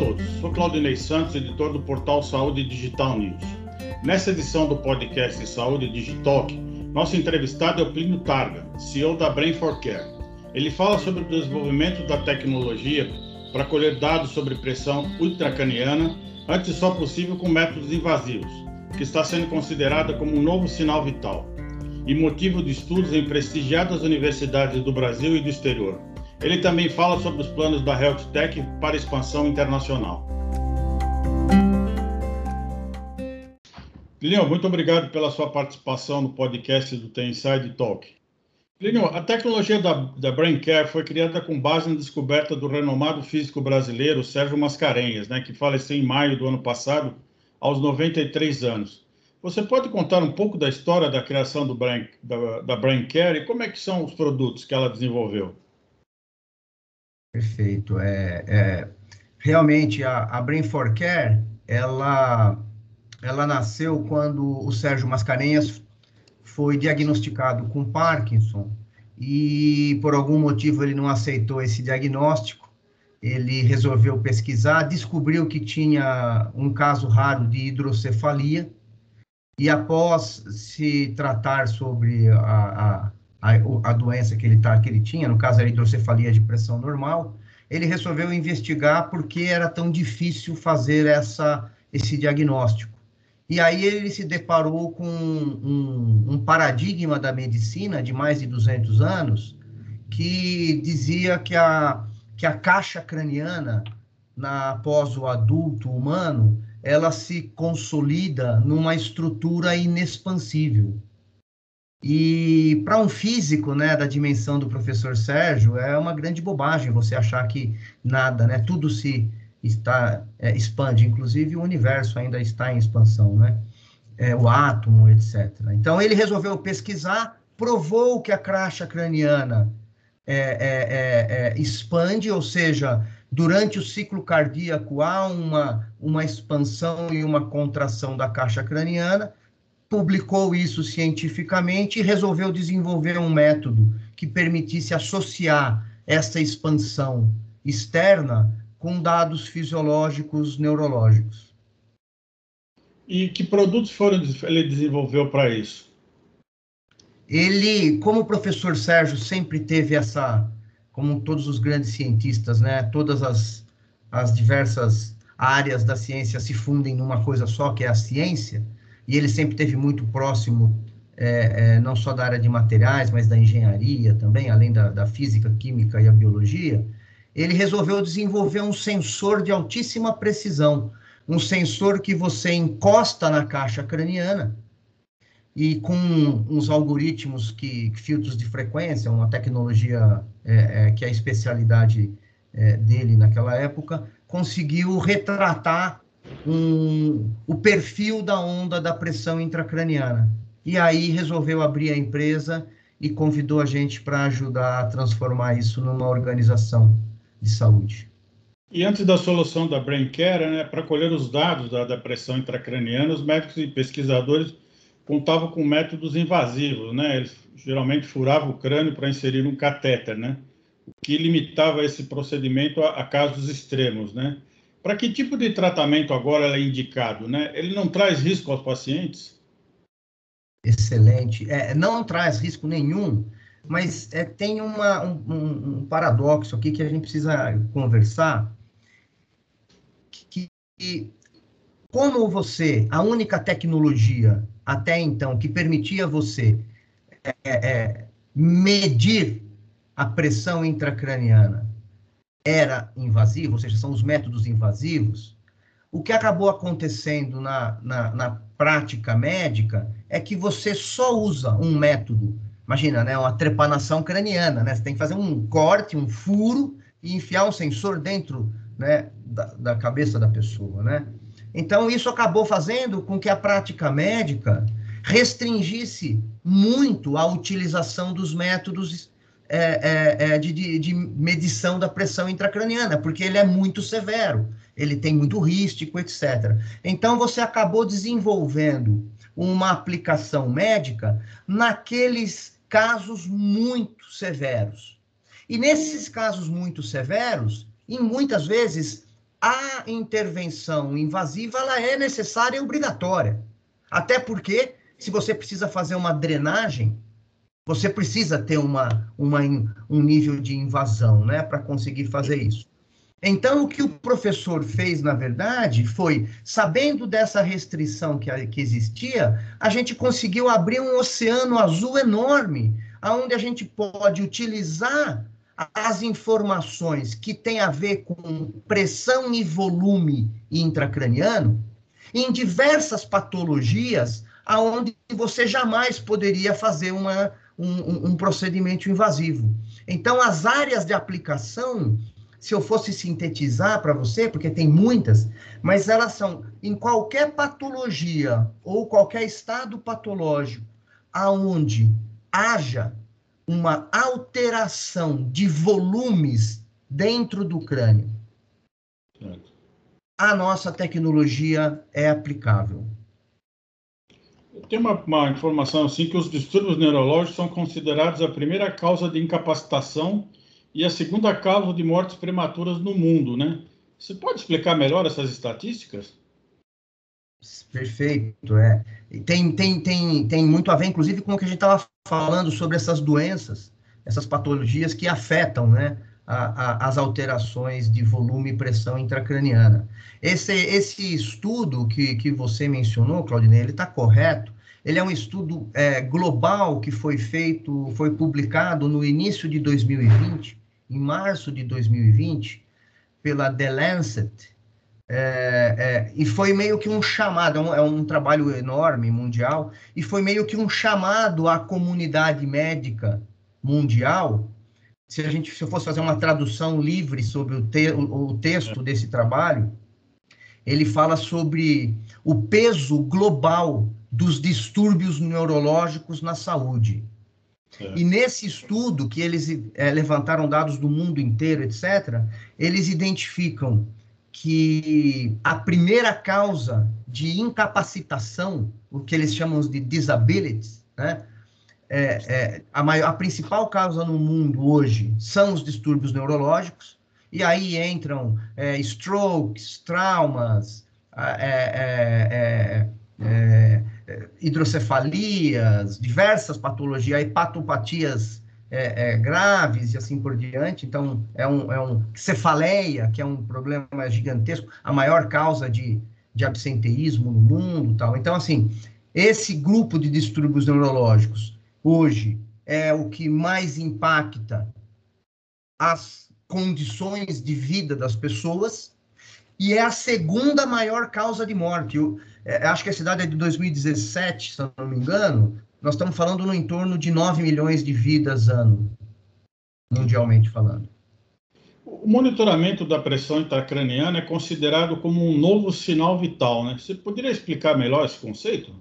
todos, sou Claudinei Santos, editor do portal Saúde Digital News. Nessa edição do podcast Saúde Digitalk, nosso entrevistado é o Plínio Targa, CEO da Brain for Care. Ele fala sobre o desenvolvimento da tecnologia para colher dados sobre pressão ultracraniana, antes só possível com métodos invasivos, que está sendo considerada como um novo sinal vital e motivo de estudos em prestigiadas universidades do Brasil e do exterior. Ele também fala sobre os planos da Health Tech para expansão internacional. Lilian, muito obrigado pela sua participação no podcast do Inside Talk. Lilian, a tecnologia da, da BrainCare foi criada com base na descoberta do renomado físico brasileiro Sérgio Mascarenhas, né, que faleceu em maio do ano passado, aos 93 anos. Você pode contar um pouco da história da criação do Brain, da, da BrainCare e como é que são os produtos que ela desenvolveu? Perfeito. É, é realmente a, a Brain for Care, ela, ela nasceu quando o Sérgio Mascarenhas foi diagnosticado com Parkinson e por algum motivo ele não aceitou esse diagnóstico. Ele resolveu pesquisar, descobriu que tinha um caso raro de hidrocefalia e após se tratar sobre a, a a, a doença que ele, tá, que ele tinha, no caso a hidrocefalia de pressão normal, ele resolveu investigar por que era tão difícil fazer essa, esse diagnóstico. E aí ele se deparou com um, um, paradigma da medicina de mais de 200 anos que dizia que a, que a caixa craniana, na, após o adulto humano, ela se consolida numa estrutura inexpansível. E para um físico, né, da dimensão do professor Sérgio, é uma grande bobagem você achar que nada, né, tudo se está é, expande, inclusive o universo ainda está em expansão, né, é, o átomo, etc. Então ele resolveu pesquisar, provou que a caixa craniana é, é, é, é, expande, ou seja, durante o ciclo cardíaco há uma, uma expansão e uma contração da caixa craniana, publicou isso cientificamente e resolveu desenvolver um método que permitisse associar essa expansão externa com dados fisiológicos neurológicos. E que produtos foram ele desenvolveu para isso? Ele, como o professor Sérgio sempre teve essa, como todos os grandes cientistas, né, todas as, as diversas áreas da ciência se fundem numa coisa só, que é a ciência, e ele sempre teve muito próximo, é, é, não só da área de materiais, mas da engenharia também, além da, da física, química e a biologia, ele resolveu desenvolver um sensor de altíssima precisão, um sensor que você encosta na caixa craniana e com uns algoritmos que filtros de frequência, uma tecnologia é, é, que é a especialidade é, dele naquela época, conseguiu retratar um, o perfil da onda da pressão intracraniana. E aí resolveu abrir a empresa e convidou a gente para ajudar a transformar isso numa organização de saúde. E antes da solução da BrainCare, né, para colher os dados da, da pressão intracraniana, os médicos e pesquisadores contavam com métodos invasivos, né? Eles geralmente furavam o crânio para inserir um catéter, né? O que limitava esse procedimento a, a casos extremos, né? Para que tipo de tratamento agora é indicado? Né? Ele não traz risco aos pacientes? Excelente. É, não traz risco nenhum, mas é, tem uma, um, um, paradoxo aqui que a gente precisa conversar, que, que como você, a única tecnologia até então que permitia você é, é, medir a pressão intracraniana era invasivo, ou seja, são os métodos invasivos, o que acabou acontecendo na, na, na, prática médica é que você só usa um método, imagina, né, uma trepanação craniana, né, você tem que fazer um corte, um furo e enfiar um sensor dentro né, da, da cabeça da pessoa, né. Então, isso acabou fazendo com que a prática médica restringisse muito a utilização dos métodos é, é, é, de, de, de, medição da pressão intracraniana, porque ele é muito severo, ele tem muito rístico, etc. Então, você acabou desenvolvendo uma aplicação médica naqueles casos muito severos. E nesses casos muito severos, e muitas vezes a intervenção invasiva ela é necessária e obrigatória. Até porque, se você precisa fazer uma drenagem, você precisa ter uma, uma, um nível de invasão né, para conseguir fazer isso. Então, o que o professor fez, na verdade, foi, sabendo dessa restrição que, que existia, a gente conseguiu abrir um oceano azul enorme, onde a gente pode utilizar as informações que têm a ver com pressão e volume intracraniano em diversas patologias aonde você jamais poderia fazer uma, um, um procedimento invasivo. Então, as áreas de aplicação se eu fosse sintetizar para você, porque tem muitas, mas elas são em qualquer patologia ou qualquer estado patológico aonde haja uma alteração de volumes dentro do crânio. A nossa tecnologia é aplicável. Tem uma, uma informação assim que os distúrbios neurológicos são considerados a primeira causa de incapacitação e a segunda causa de mortes prematuras no mundo, né? Você pode explicar melhor essas estatísticas? Perfeito, é. Tem, tem, tem, tem muito a ver, inclusive, com o que a gente estava falando sobre essas doenças, essas patologias que afetam, né, a, a, as alterações de volume e pressão intracraniana. Esse, esse estudo que, que você mencionou, Claudinei, ele está correto, ele é um estudo é, global que foi feito, foi publicado no início de 2020, em março de 2020, pela The Lancet, é, é, e foi meio que um chamado, é um, é um, trabalho enorme, mundial, e foi meio que um chamado à comunidade médica mundial. Se a gente se eu fosse fazer uma tradução livre sobre o, te, o, o texto desse trabalho, ele fala sobre o peso global dos distúrbios neurológicos na saúde. É. E nesse estudo, que eles é, levantaram dados do mundo inteiro, etc., eles identificam que a primeira causa de incapacitação, o que eles chamam de disabilities, né? É, é, a, maior, a principal causa no mundo hoje são os distúrbios neurológicos, e aí entram é, strokes, traumas, é, é, é, hidrocefalias, diversas patologias, hepatopatias é, é, graves e assim por diante. Então, é um, é um cefaleia, que é um problema gigantesco, a maior causa de, de absenteísmo no mundo tal. Então, assim, esse grupo de distúrbios neurológicos, hoje, é o que mais impacta as condições de vida das pessoas e é a segunda maior causa de morte. Eu, é, acho que a cidade é de 2017, se eu não me engano. Nós estamos falando no entorno de 9 milhões de vidas ano, mundialmente falando. O monitoramento da pressão intracraniana é considerado como um novo sinal vital, né? Você poderia explicar melhor esse conceito?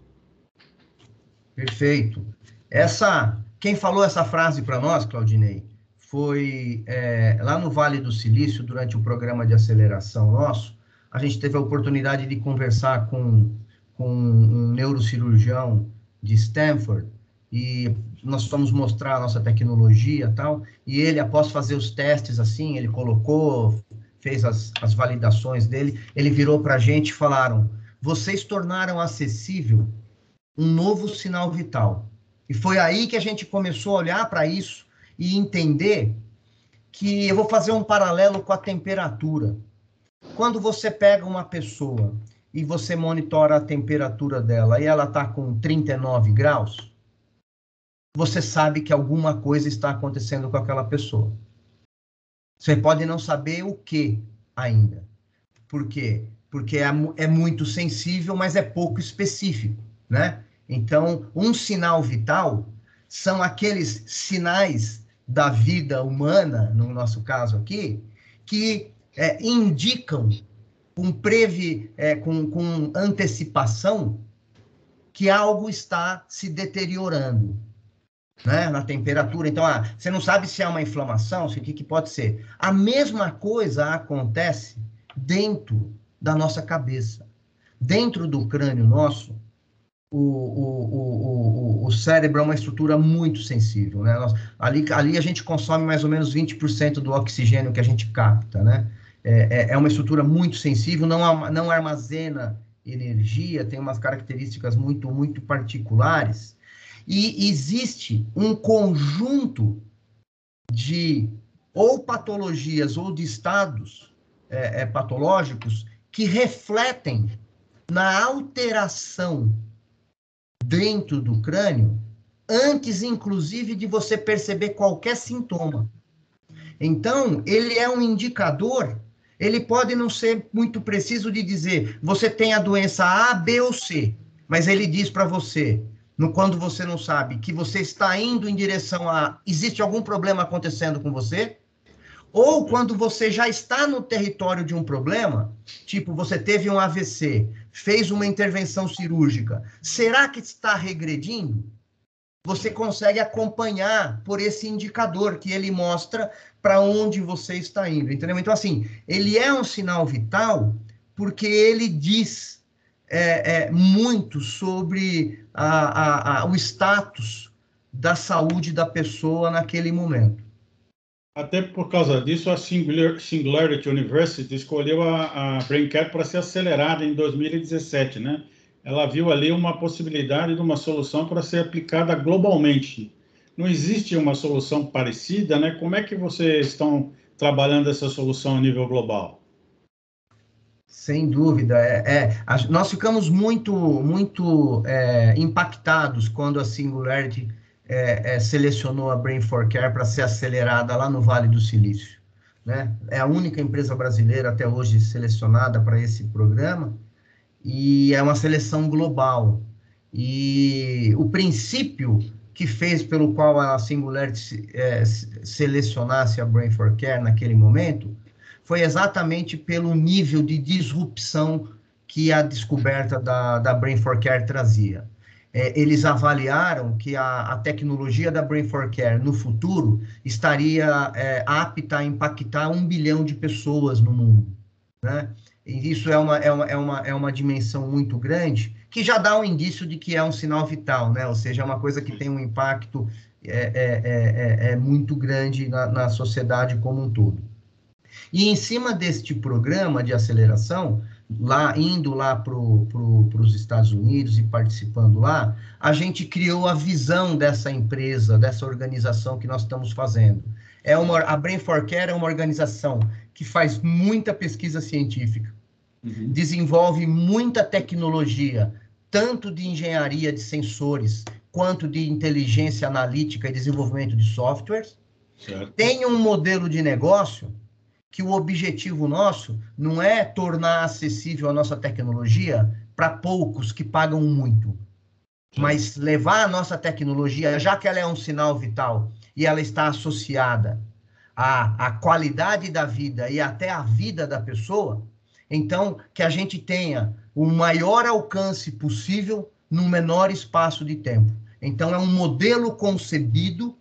Perfeito. Essa, quem falou essa frase para nós, Claudinei, foi é, lá no Vale do Silício, durante o programa de aceleração nosso, a gente teve a oportunidade de conversar com, com um neurocirurgião de Stanford, e nós fomos mostrar a nossa tecnologia tal, e ele, após fazer os testes assim, ele colocou, fez as, as validações dele, ele virou para a gente e falaram, vocês tornaram acessível um novo sinal vital. E foi aí que a gente começou a olhar para isso, e entender que eu vou fazer um paralelo com a temperatura. Quando você pega uma pessoa e você monitora a temperatura dela e ela está com 39 graus, você sabe que alguma coisa está acontecendo com aquela pessoa. Você pode não saber o que ainda. Por quê? Porque é, é muito sensível, mas é pouco específico, né? Então, um sinal vital são aqueles sinais da vida humana, no nosso caso aqui, que é, indicam com, previ, é, com, com antecipação que algo está se deteriorando né, na temperatura. Então, ah, você não sabe se é uma inflamação, se o que, que pode ser. A mesma coisa acontece dentro da nossa cabeça. Dentro do crânio nosso, o, o, o, o, cérebro é uma estrutura muito sensível, né? Nós, ali, ali a gente consome mais ou menos 20% do oxigênio que a gente capta, né? É, é, é uma estrutura muito sensível, não, não armazena energia, tem umas características muito, muito particulares. E existe um conjunto de ou patologias ou de estados é, é, patológicos que refletem na alteração dentro do crânio antes, inclusive, de você perceber qualquer sintoma. Então, ele é um indicador, ele pode não ser muito preciso de dizer você tem a doença A, B ou C, mas ele diz para você, no, quando você não sabe, que você está indo em direção a. Existe algum problema acontecendo com você? Ou quando você já está no território de um problema, tipo, você teve um AVC, fez uma intervenção cirúrgica, será que está regredindo? Você consegue acompanhar por esse indicador que ele mostra para onde você está indo, entendeu? Então, assim, ele é um sinal vital porque ele diz é, é, muito sobre a, a, a, o status da saúde da pessoa naquele momento. Até por causa disso, a Singularity University escolheu a, a BrainCat para ser acelerada em 2017, né? Ela viu ali uma possibilidade de uma solução para ser aplicada globalmente. Não existe uma solução parecida, né? Como é que vocês estão trabalhando essa solução a nível global? Sem dúvida. É, é nós ficamos muito, muito é, impactados quando a Singularity é, é, selecionou a Brain for Care para ser acelerada lá no Vale do Silício. Né? É a única empresa brasileira até hoje selecionada para esse programa e é uma seleção global. E o princípio que fez pelo qual a Singularity é, selecionasse a Brain for Care naquele momento foi exatamente pelo nível de disrupção que a descoberta da, da Brain for Care trazia é, eles avaliaram que a, a, tecnologia da Brain for Care no futuro estaria é, apta a impactar um bilhão de pessoas no mundo. Né? Isso é uma, é, uma, é, uma, é uma dimensão muito grande, que já dá um indício de que é um sinal vital, né? ou seja, é uma coisa que tem um impacto é, é, é, é muito grande na, na sociedade como um todo. E em cima deste programa de aceleração, lá indo lá para pro, os Estados Unidos e participando lá, a gente criou a visão dessa empresa, dessa organização que nós estamos fazendo. É uma, a Brain for Care é uma organização que faz muita pesquisa científica, uhum. desenvolve muita tecnologia, tanto de engenharia de sensores, quanto de inteligência analítica e desenvolvimento de softwares. Certo. Tem um modelo de negócio que o objetivo nosso não é tornar acessível a nossa tecnologia para poucos que pagam muito, mas levar a nossa tecnologia, já que ela é um sinal vital e ela está associada à, à qualidade da vida e até à vida da pessoa, então que a gente tenha o maior alcance possível no menor espaço de tempo. Então é um modelo concebido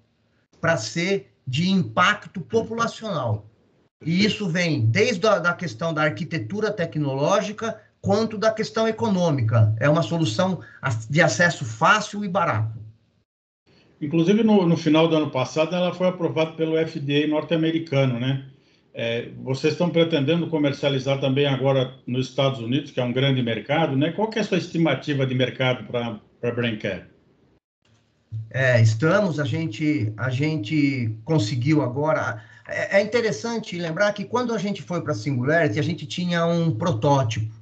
para ser de impacto populacional. E isso vem desde a da questão da arquitetura tecnológica quanto da questão econômica. É uma solução de acesso fácil e barato. Inclusive, no, no final do ano passado, ela foi aprovada pelo FDA norte-americano, né? É, vocês estão pretendendo comercializar também agora nos Estados Unidos, que é um grande mercado, né? Qual que é a sua estimativa de mercado para a BrainCare? É, estamos, a gente, a gente conseguiu agora é, é interessante lembrar que quando a gente foi para a Singularity, a gente tinha um protótipo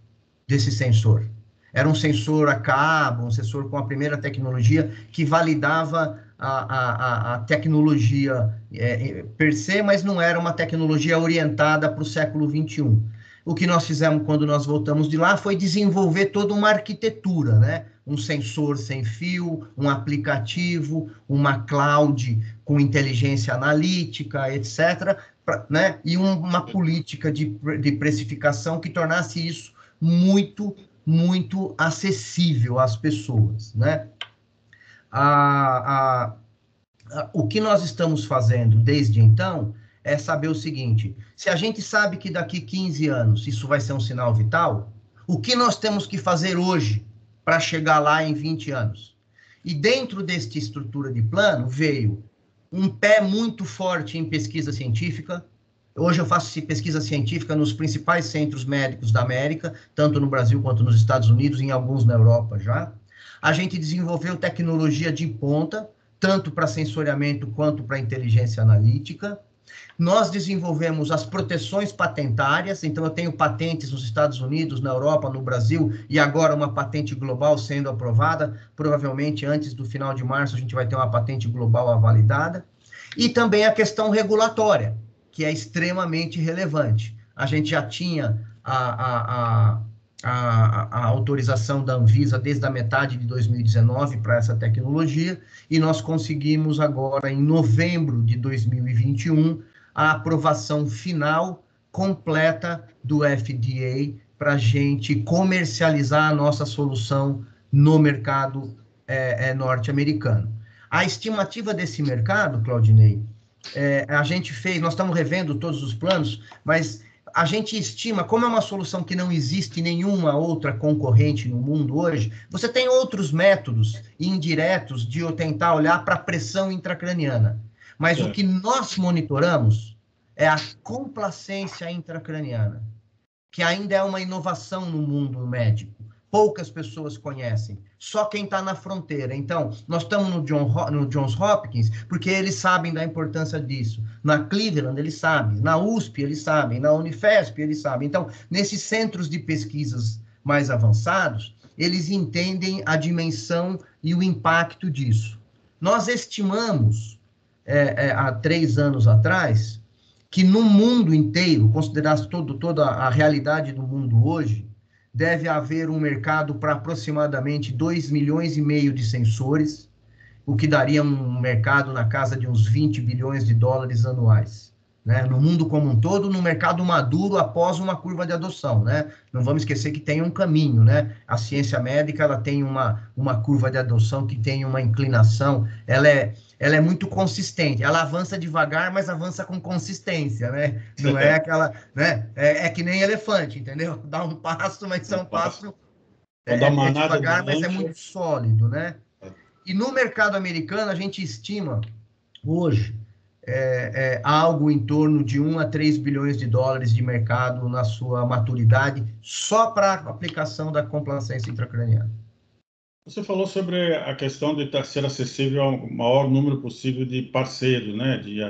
desse sensor. Era um sensor a cabo, um sensor com a primeira tecnologia que validava a, a, a tecnologia é, é per se, mas não era uma tecnologia orientada para o século XXI. O que nós fizemos quando nós voltamos de lá foi desenvolver toda uma arquitetura, né? Um sensor sem fio, um aplicativo, uma cloud com inteligência analítica, etc., pra, né? E um, uma política de, de precificação que tornasse isso muito, muito acessível às pessoas, né? A, a, a, o que nós estamos fazendo desde então é saber o seguinte: se a gente sabe que daqui 15 anos isso vai ser um sinal vital, o que nós temos que fazer hoje para chegar lá em 20 anos? E dentro desta estrutura de plano veio um pé muito forte em pesquisa científica, Hoje eu faço pesquisa científica nos principais centros médicos da América, tanto no Brasil quanto nos Estados Unidos, em alguns na Europa já. A gente desenvolveu tecnologia de ponta, tanto para sensoriamento quanto para inteligência analítica. Nós desenvolvemos as proteções patentárias, então eu tenho patentes nos Estados Unidos, na Europa, no Brasil e agora uma patente global sendo aprovada. Provavelmente antes do final de março a gente vai ter uma patente global avalidada. E também a questão regulatória que é extremamente relevante. A gente já tinha a, a, a, a, autorização da Anvisa desde a metade de 2019 para essa tecnologia, e nós conseguimos agora, em novembro de 2021, a aprovação final completa do FDA para a gente comercializar a nossa solução no mercado é, é, norte-americano. A estimativa desse mercado, Claudinei, é, a gente fez, nós estamos revendo todos os planos, mas a gente estima, como é uma solução que não existe nenhuma outra concorrente no mundo hoje, você tem outros métodos indiretos de tentar olhar para a pressão intracraniana. Mas é. o que nós monitoramos é a complacência intracraniana, que ainda é uma inovação no mundo médico poucas pessoas conhecem, só quem está na fronteira. Então, nós estamos no, John, no Johns Hopkins porque eles sabem da importância disso. Na Cleveland, eles sabem. Na USP, eles sabem. Na Unifesp, eles sabem. Então, nesses centros de pesquisas mais avançados, eles entendem a dimensão e o impacto disso. Nós estimamos, é, é, há três anos atrás, que no mundo inteiro, considerasse todo, toda a realidade do mundo hoje, deve haver um mercado para aproximadamente 2 milhões e meio de sensores, o que daria um mercado na casa de uns 20 bilhões de dólares anuais. Né? No mundo como um todo, no mercado maduro após uma curva de adoção, né? Não vamos esquecer que tem um caminho, né? A ciência médica, ela tem uma, uma curva de adoção que tem uma inclinação, ela é, ela é muito consistente. Ela avança devagar, mas avança com consistência, né? Não é aquela, né? É, é que nem elefante, entendeu? Dá um passo, mas é um passo é, é devagar, mas é muito sólido, né? É. E no mercado americano, a gente estima hoje é, é, algo em torno de 1 a 3 bilhões de dólares de mercado na sua maturidade, só para aplicação da complacência intracraniana. Você falou sobre a questão de ser acessível ao maior número possível de parceiros, né? De,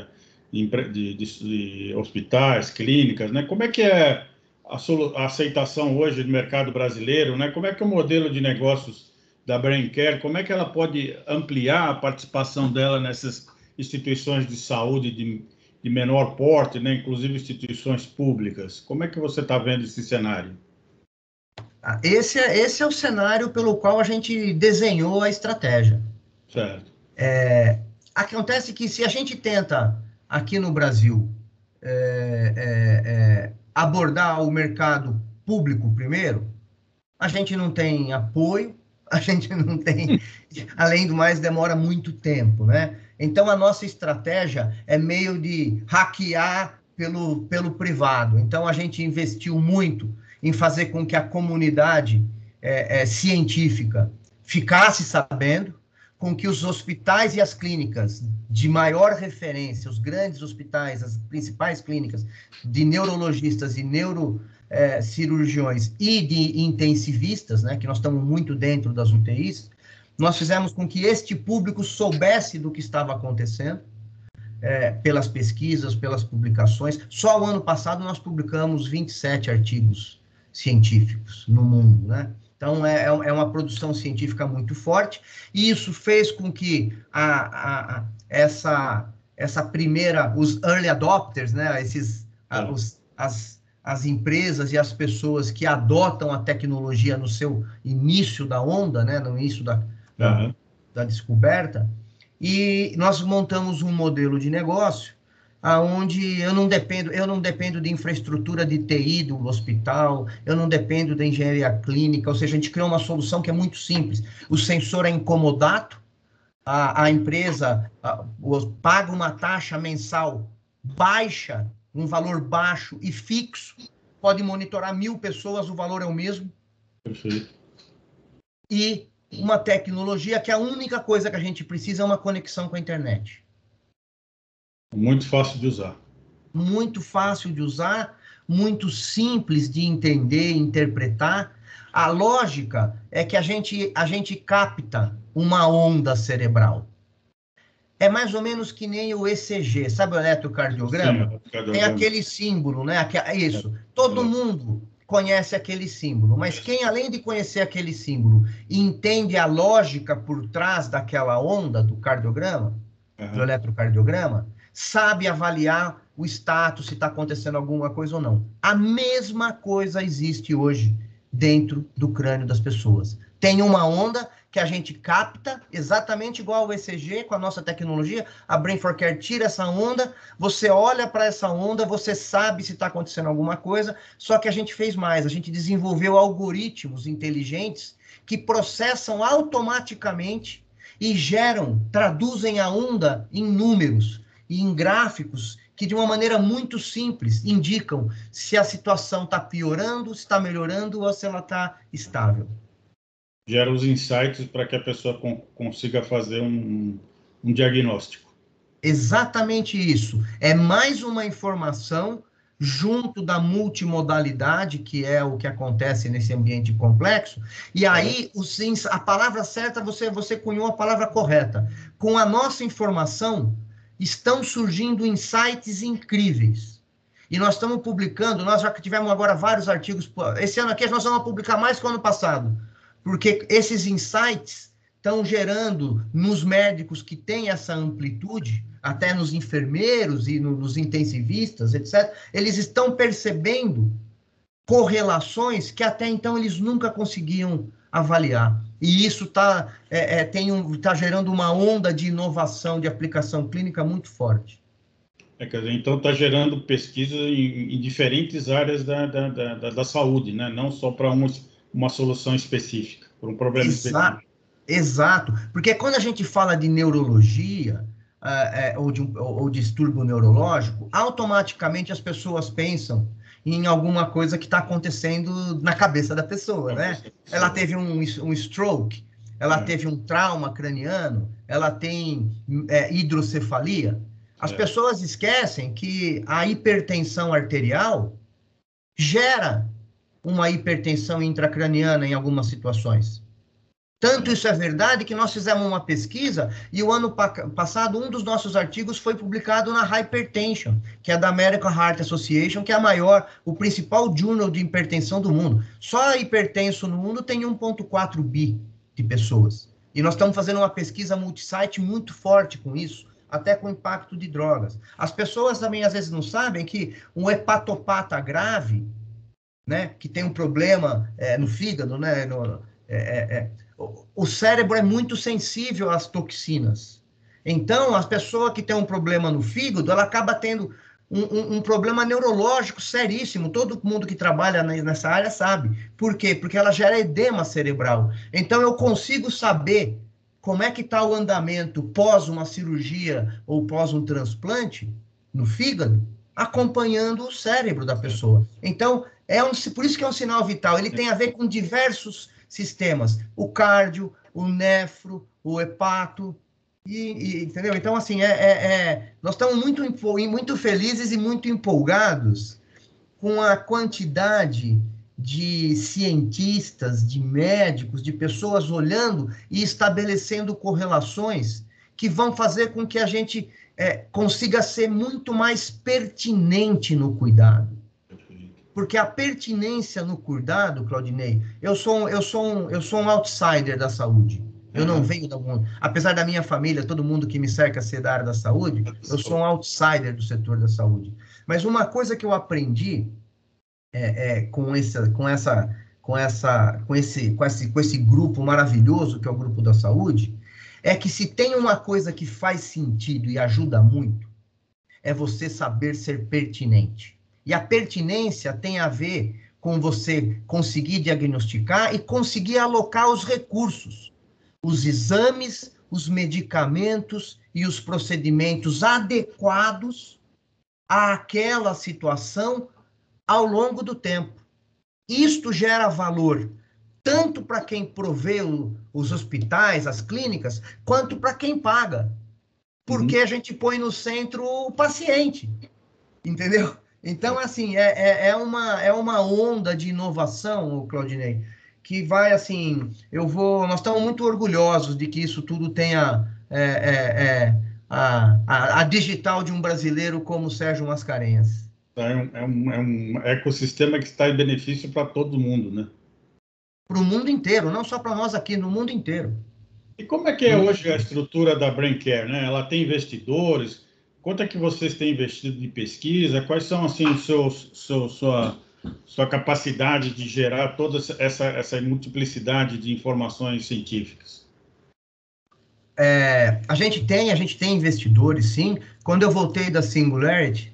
de, de, de hospitais, clínicas, né? Como é que é a, a, aceitação hoje do mercado brasileiro, né? Como é que é o modelo de negócios da BrainCare, como é que ela pode ampliar a participação dela nessas instituições de saúde de, de menor porte, né? Inclusive instituições públicas. Como é que você está vendo esse cenário? Esse é, esse é o cenário pelo qual a gente desenhou a estratégia. Certo. É, acontece que se a gente tenta, aqui no Brasil, é, é, é, abordar o mercado público primeiro, a gente não tem apoio, a gente não tem, além do mais, demora muito tempo, né? Então, a nossa estratégia é meio de hackear pelo, pelo privado. Então, a gente investiu muito em fazer com que a comunidade é, é, científica ficasse sabendo, com que os hospitais e as clínicas de maior referência, os grandes hospitais, as principais clínicas de neurologistas e neurocirurgiões é, e de intensivistas, né, que nós estamos muito dentro das UTIs, nós fizemos com que este público soubesse do que estava acontecendo, é, pelas pesquisas, pelas publicações. Só o ano passado nós publicamos 27 artigos científicos no mundo, né? Então, é, é, é uma produção científica muito forte, e isso fez com que a, a, a essa, essa primeira, os early adopters, né, esses, a, os, as, as empresas e as pessoas que adotam a tecnologia no seu início da onda, né, no início da, uhum. da, da descoberta, e nós montamos um modelo de negócio aonde eu não dependo, eu não dependo de infraestrutura de TI do hospital, eu não dependo da engenharia clínica, ou seja, a gente criou uma solução que é muito simples. O sensor é incomodato, a, a empresa a, paga uma taxa mensal baixa, um valor baixo e fixo, pode monitorar mil pessoas, o valor é o mesmo. Perfeito. E uma tecnologia que a única coisa que a gente precisa é uma conexão com a internet. Muito fácil de usar. muito fácil de usar, muito simples de entender, interpretar. A lógica é que a gente, a gente capta uma onda cerebral. É mais ou menos que nem o ECG, sabe o eletrocardiograma? Sim, Tem aquele símbolo, né? É isso. Todo mundo conhece aquele símbolo, mas quem, além de conhecer aquele símbolo, entende a lógica por trás daquela onda do cardiograma, uhum. do eletrocardiograma, sabe avaliar o status, se está acontecendo alguma coisa ou não. A mesma coisa existe hoje dentro do crânio das pessoas. Tem uma onda que a gente capta exatamente igual ao ECG com a nossa tecnologia. A Brain for Care tira essa onda, você olha para essa onda, você sabe se está acontecendo alguma coisa, só que a gente fez mais, a gente desenvolveu algoritmos inteligentes que processam automaticamente e geram, traduzem a onda em números e em gráficos que de uma maneira muito simples indicam se a situação está piorando, se está melhorando ou se ela está estável gera os insights para que a pessoa consiga fazer um, um diagnóstico. Exatamente isso. É mais uma informação junto da multimodalidade, que é o que acontece nesse ambiente complexo. E aí, os, a palavra certa, você, você cunhou a palavra correta. Com a nossa informação, estão surgindo insights incríveis. E nós estamos publicando, nós já tivemos agora vários artigos. Esse ano aqui nós vamos publicar mais que o ano passado porque esses insights estão gerando nos médicos que têm essa amplitude, até nos enfermeiros e no, nos intensivistas, etc., eles estão percebendo correlações que até então eles nunca conseguiam avaliar. E isso está é, é, um, tá gerando uma onda de inovação, de aplicação clínica muito forte. É, quer dizer, então está gerando pesquisa em, em, diferentes áreas da, da, da, da saúde, né? não só para uns uma solução específica, para um problema Exato. específico. Exato, porque quando a gente fala de neurologia uh, ou, de um, ou distúrbio neurológico, automaticamente as pessoas pensam em alguma coisa que está acontecendo na cabeça da pessoa, né? Ela teve um, um stroke, ela é. teve um trauma craniano, ela tem é, hidrocefalia. As é. pessoas esquecem que a hipertensão arterial gera uma hipertensão intracraniana em algumas situações. Tanto isso é verdade que nós fizemos uma pesquisa e o ano passado um dos nossos artigos foi publicado na Hypertension, que é da American Heart Association, que é a maior, o principal journal de hipertensão do mundo. Só hipertenso no mundo tem 1.4 bi de pessoas. E nós estamos fazendo uma pesquisa multisite muito forte com isso, até com impacto de drogas. As pessoas também às vezes não sabem que um hepatopata grave né, que tem um problema é, no fígado, né, no, é, é, é o cérebro é muito sensível às toxinas. Então, a pessoa que tem um problema no fígado, ela acaba tendo um, um, um, problema neurológico seríssimo. Todo mundo que trabalha nessa área sabe. Por quê? Porque ela gera edema cerebral. Então, eu consigo saber como é que está o andamento pós uma cirurgia ou pós um transplante no fígado, acompanhando o cérebro da pessoa. Então, é um, por isso que é um sinal vital. Ele tem a ver com diversos sistemas: o cardio, o nefro, o hepato. E, e entendeu? Então, assim, é, é, é, nós estamos muito, muito felizes e muito empolgados com a quantidade de cientistas, de médicos, de pessoas olhando e estabelecendo correlações que vão fazer com que a gente é, consiga ser muito mais pertinente no cuidado porque a pertinência no cuidado, Claudinei, eu sou, eu sou, um, eu sou um outsider da saúde. Eu não uhum. venho da mundo. Apesar da minha família, todo mundo que me cerca ser da área da saúde, eu sou um outsider do setor da saúde. Mas uma coisa que eu aprendi é, é, com essa, com essa, com essa, com esse, com esse, com esse grupo maravilhoso que é o grupo da saúde, é que se tem uma coisa que faz sentido e ajuda muito, é você saber ser pertinente. E a pertinência tem a ver com você conseguir diagnosticar e conseguir alocar os recursos, os exames, os medicamentos e os procedimentos adequados àquela situação ao longo do tempo. Isto gera valor tanto para quem provê o, os hospitais, as clínicas, quanto para quem paga. Porque uhum. a gente põe no centro o paciente. Entendeu? Então, assim, é, é, é, uma, é uma onda de inovação, Claudinei, que vai, assim, eu vou... Nós estamos muito orgulhosos de que isso tudo tenha é, é, é a, a, a, digital de um brasileiro como Sérgio Mascarenhas. É um, é um, é um ecossistema que está em benefício para todo mundo, né? Para o mundo inteiro, não só para nós aqui, no mundo inteiro. E como é que é hoje a estrutura da Braincare, né? Ela tem investidores? Quanto é que vocês têm investido de pesquisa? Quais são, assim, seus, seu, sua, sua capacidade de gerar toda essa, essa multiplicidade de informações científicas? É, a gente tem, a gente tem investidores, sim. Quando eu voltei da Singularity,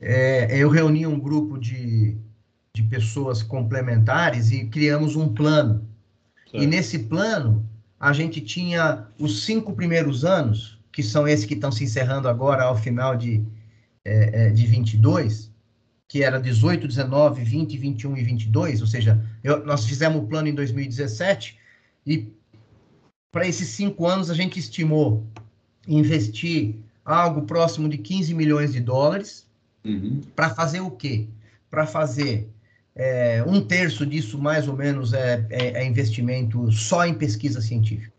é, eu reuni um grupo de, de pessoas complementares e criamos um plano. Certo. E nesse plano, a gente tinha os cinco primeiros anos, que são esses que estão se encerrando agora ao final de, é, é de 22, que era 18, 19, 20, 21 e 22, ou seja, eu, nós fizemos o plano em 2017 e para esses cinco anos a gente estimou investir algo próximo de 15 milhões de dólares uhum. para fazer o quê? Para fazer é, um terço disso, mais ou menos, é, é, é, investimento só em pesquisa científica.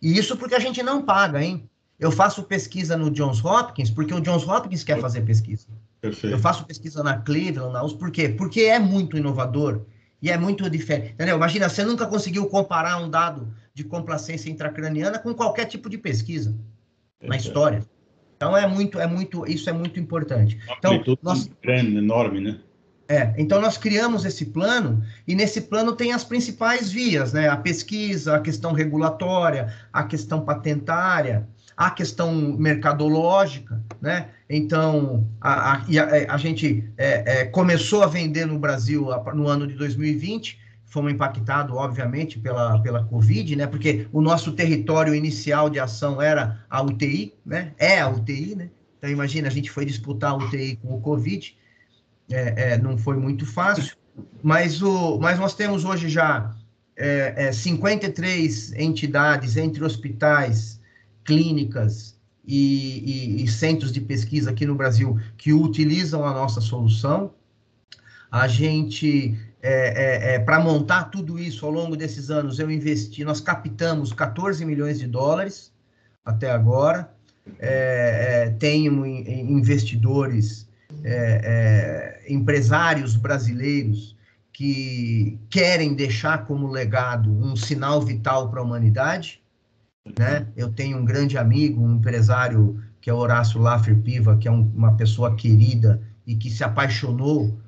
E isso porque a gente não paga, hein? Eu faço pesquisa no Johns Hopkins porque o Johns Hopkins quer fazer pesquisa. Perfeito. Eu faço pesquisa na Cleveland, na USP, por quê? Porque é muito inovador e é muito diferente. Entendeu? Imagina, você nunca conseguiu comparar um dado de complacência intracraniana com qualquer tipo de pesquisa na história. Então é muito, é muito, isso é muito importante. Então, nós grande, enorme, né? É, então nós criamos esse plano e nesse plano tem as principais vias, né? A pesquisa, a questão regulatória, a questão patentária, a questão mercadológica, né? Então a, a, a, a gente é, é, começou a vender no Brasil no ano de 2020, fomos impactados, obviamente, pela, pela Covid, né? Porque o nosso território inicial de ação era a UTI, né? É a UTI, né? Então imagina, a gente foi disputar a UTI com o Covid é, é, não foi muito fácil, mas, o, mas nós temos hoje já é, 53 é, entidades entre hospitais, clínicas e, e, e, centros de pesquisa aqui no Brasil que utilizam a nossa solução. A gente, é, é, para montar tudo isso ao longo desses anos, eu investi, nós captamos 14 milhões de dólares até agora. tenho investidores é, é, empresários brasileiros que querem deixar como legado um sinal vital para a humanidade. Né? Eu tenho um grande amigo, um empresário que é Horácio Laffer Piva, que é um, uma pessoa querida e que se apaixonou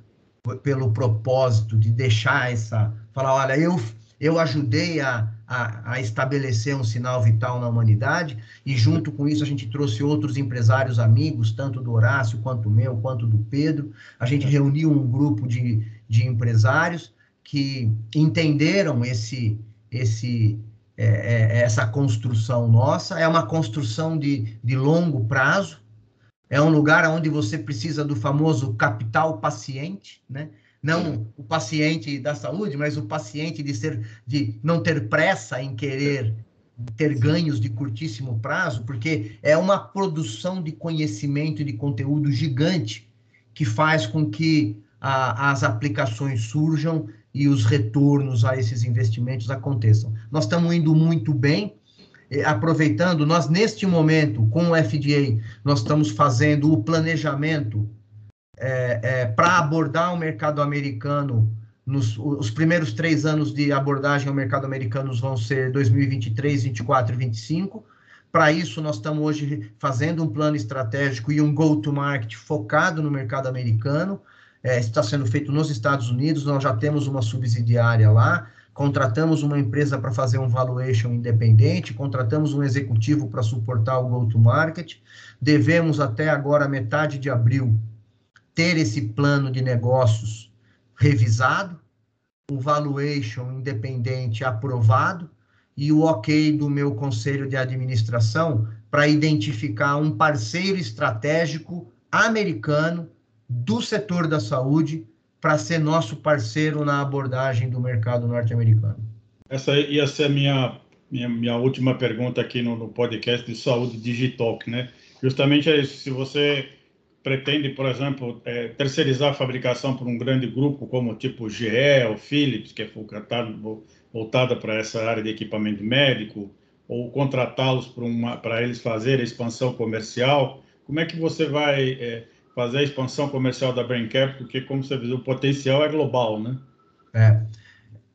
pelo propósito de deixar essa. Falar, olha, eu, eu ajudei a, a, a, estabelecer um sinal vital na humanidade, e junto com isso a gente trouxe outros empresários amigos, tanto do Horácio, quanto meu, quanto do Pedro. A gente reuniu um grupo de, de empresários que entenderam esse, esse, é, é, essa construção nossa. É uma construção de, de longo prazo, é um lugar onde você precisa do famoso capital paciente, né? Não o paciente da saúde, mas o paciente de ser de não ter pressa em querer ter ganhos de curtíssimo prazo, porque é uma produção de conhecimento e de conteúdo gigante que faz com que a, as aplicações surjam e os retornos a esses investimentos aconteçam. Nós estamos indo muito bem, aproveitando, nós neste momento, com o FDA, nós estamos fazendo o planejamento é, é, para abordar o mercado americano, nos, os primeiros três anos de abordagem ao mercado americano vão ser 2023, 24 e 25. Para isso, nós estamos hoje fazendo um plano estratégico e um go-to-market focado no mercado americano. É, está sendo feito nos Estados Unidos, nós já temos uma subsidiária lá, contratamos uma empresa para fazer um valuation independente, contratamos um executivo para suportar o go-to-market. Devemos até agora, metade de abril, ter esse plano de negócios revisado, o valuation independente aprovado e o ok do meu conselho de administração para identificar um parceiro estratégico americano do setor da saúde para ser nosso parceiro na abordagem do mercado norte-americano. Essa ia ser a minha, minha, minha última pergunta aqui no, no podcast de saúde Digitalk, né? Justamente é isso. Se você pretende, por exemplo, é, terceirizar a fabricação para um grande grupo como tipo GE ou Philips, que é voltada para essa área de equipamento médico, ou contratá-los para eles fazerem a expansão comercial? Como é que você vai é, fazer a expansão comercial da Braincap? Porque, como você viu, o potencial é global, né? É,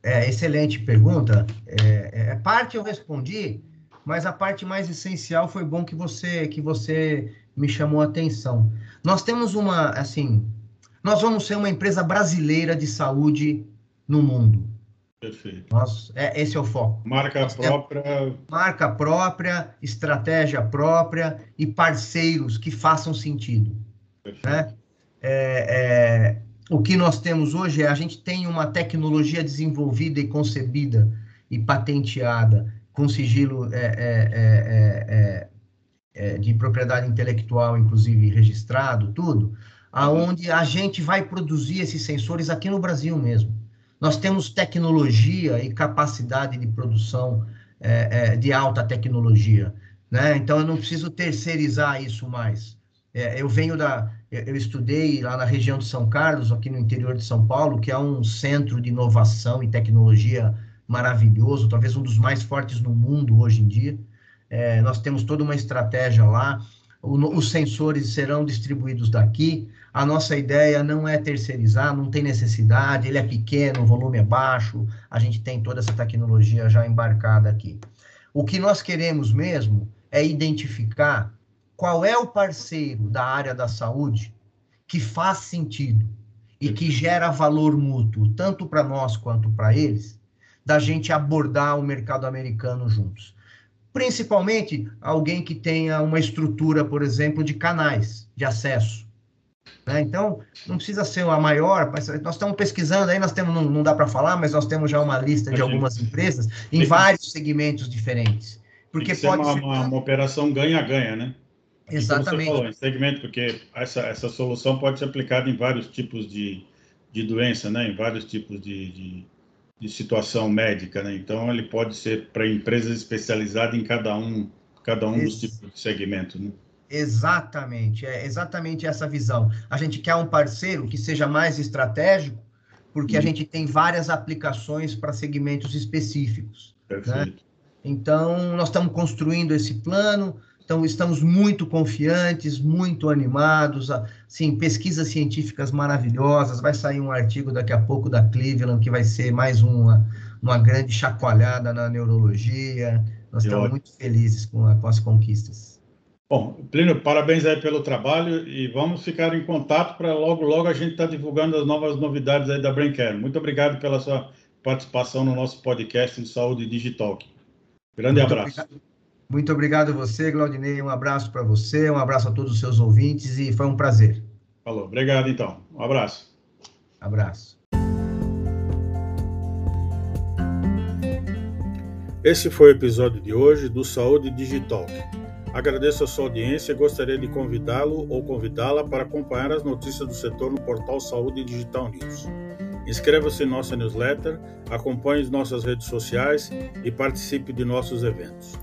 é excelente pergunta. É, é, parte eu respondi, mas a parte mais essencial foi bom que você que você me chamou a atenção. Nós temos uma, assim, nós vamos ser uma empresa brasileira de saúde no mundo. Perfeito. Nós, é, esse é o foco. Marca Nós própria. Marca própria, estratégia própria e parceiros que façam sentido. Perfeito. Né? É, é, o que nós temos hoje é a gente tem uma tecnologia desenvolvida e concebida e patenteada com sigilo é, é, de propriedade intelectual, inclusive registrado, tudo, aonde a gente vai produzir esses sensores aqui no Brasil mesmo. Nós temos tecnologia e capacidade de produção é, é, de alta tecnologia, né? Então eu não preciso terceirizar isso mais. É, eu venho da, eu estudei lá na região de São Carlos, aqui no interior de São Paulo, que é um centro de inovação e tecnologia maravilhoso, talvez um dos mais fortes no mundo hoje em dia. É, nós temos toda uma estratégia lá. O, os sensores serão distribuídos daqui. A nossa ideia não é terceirizar, não tem necessidade, ele é pequeno, o volume é baixo, a gente tem toda essa tecnologia já embarcada aqui. O que nós queremos mesmo é identificar qual é o parceiro da área da saúde que faz sentido e que gera valor mútuo, tanto para nós quanto para eles, da gente abordar o mercado americano juntos. Principalmente alguém que tenha uma estrutura, por exemplo, de canais de acesso né? Então, não precisa ser a maior, mas nós estamos pesquisando aí, nós temos, não, não dá para falar, mas nós temos já uma lista de algumas empresas em vários segmentos diferentes. Porque pode ser uma, ser uma, uma operação ganha-ganha, né? Exatamente. Falou, em segmento, porque essa, essa solução pode ser aplicada em vários tipos de, de doença, né? Em vários tipos de, de, de situação médica, né? Então, ele pode ser para empresas especializadas em cada um, cada um dos tipos de segmento, né? Exatamente, é exatamente essa visão. A gente quer um parceiro que seja mais estratégico, porque a uhum. gente tem várias aplicações para segmentos específicos. Né? Perfeito. Né? Então, nós estamos construindo esse plano, então estamos muito confiantes, muito animados, sim, pesquisas científicas maravilhosas, vai sair um artigo daqui a pouco da Cleveland, que vai ser mais uma, uma grande chacoalhada na neurologia, nós estamos muito felizes com, a, com as conquistas. Bom, Plínio, parabéns aí pelo trabalho e vamos ficar em contato para logo, logo a gente estar tá divulgando as novas novidades aí da Braincare. Muito obrigado pela sua participação no nosso podcast de Saúde Digital. Grande Muito abraço. Obrigado. Muito obrigado a você, Claudinei. Um abraço para você, um abraço a todos os seus ouvintes e foi um prazer. Falou. Obrigado, então. Um abraço. Abraço. Esse foi o episódio de hoje do Saúde Digital. Agradeço a sua audiência e gostaria de convidá-lo ou convidá-la para acompanhar as notícias do setor no portal Saúde Digital News. Inscreva-se em nossa newsletter, acompanhe nossas redes sociais e participe de nossos eventos.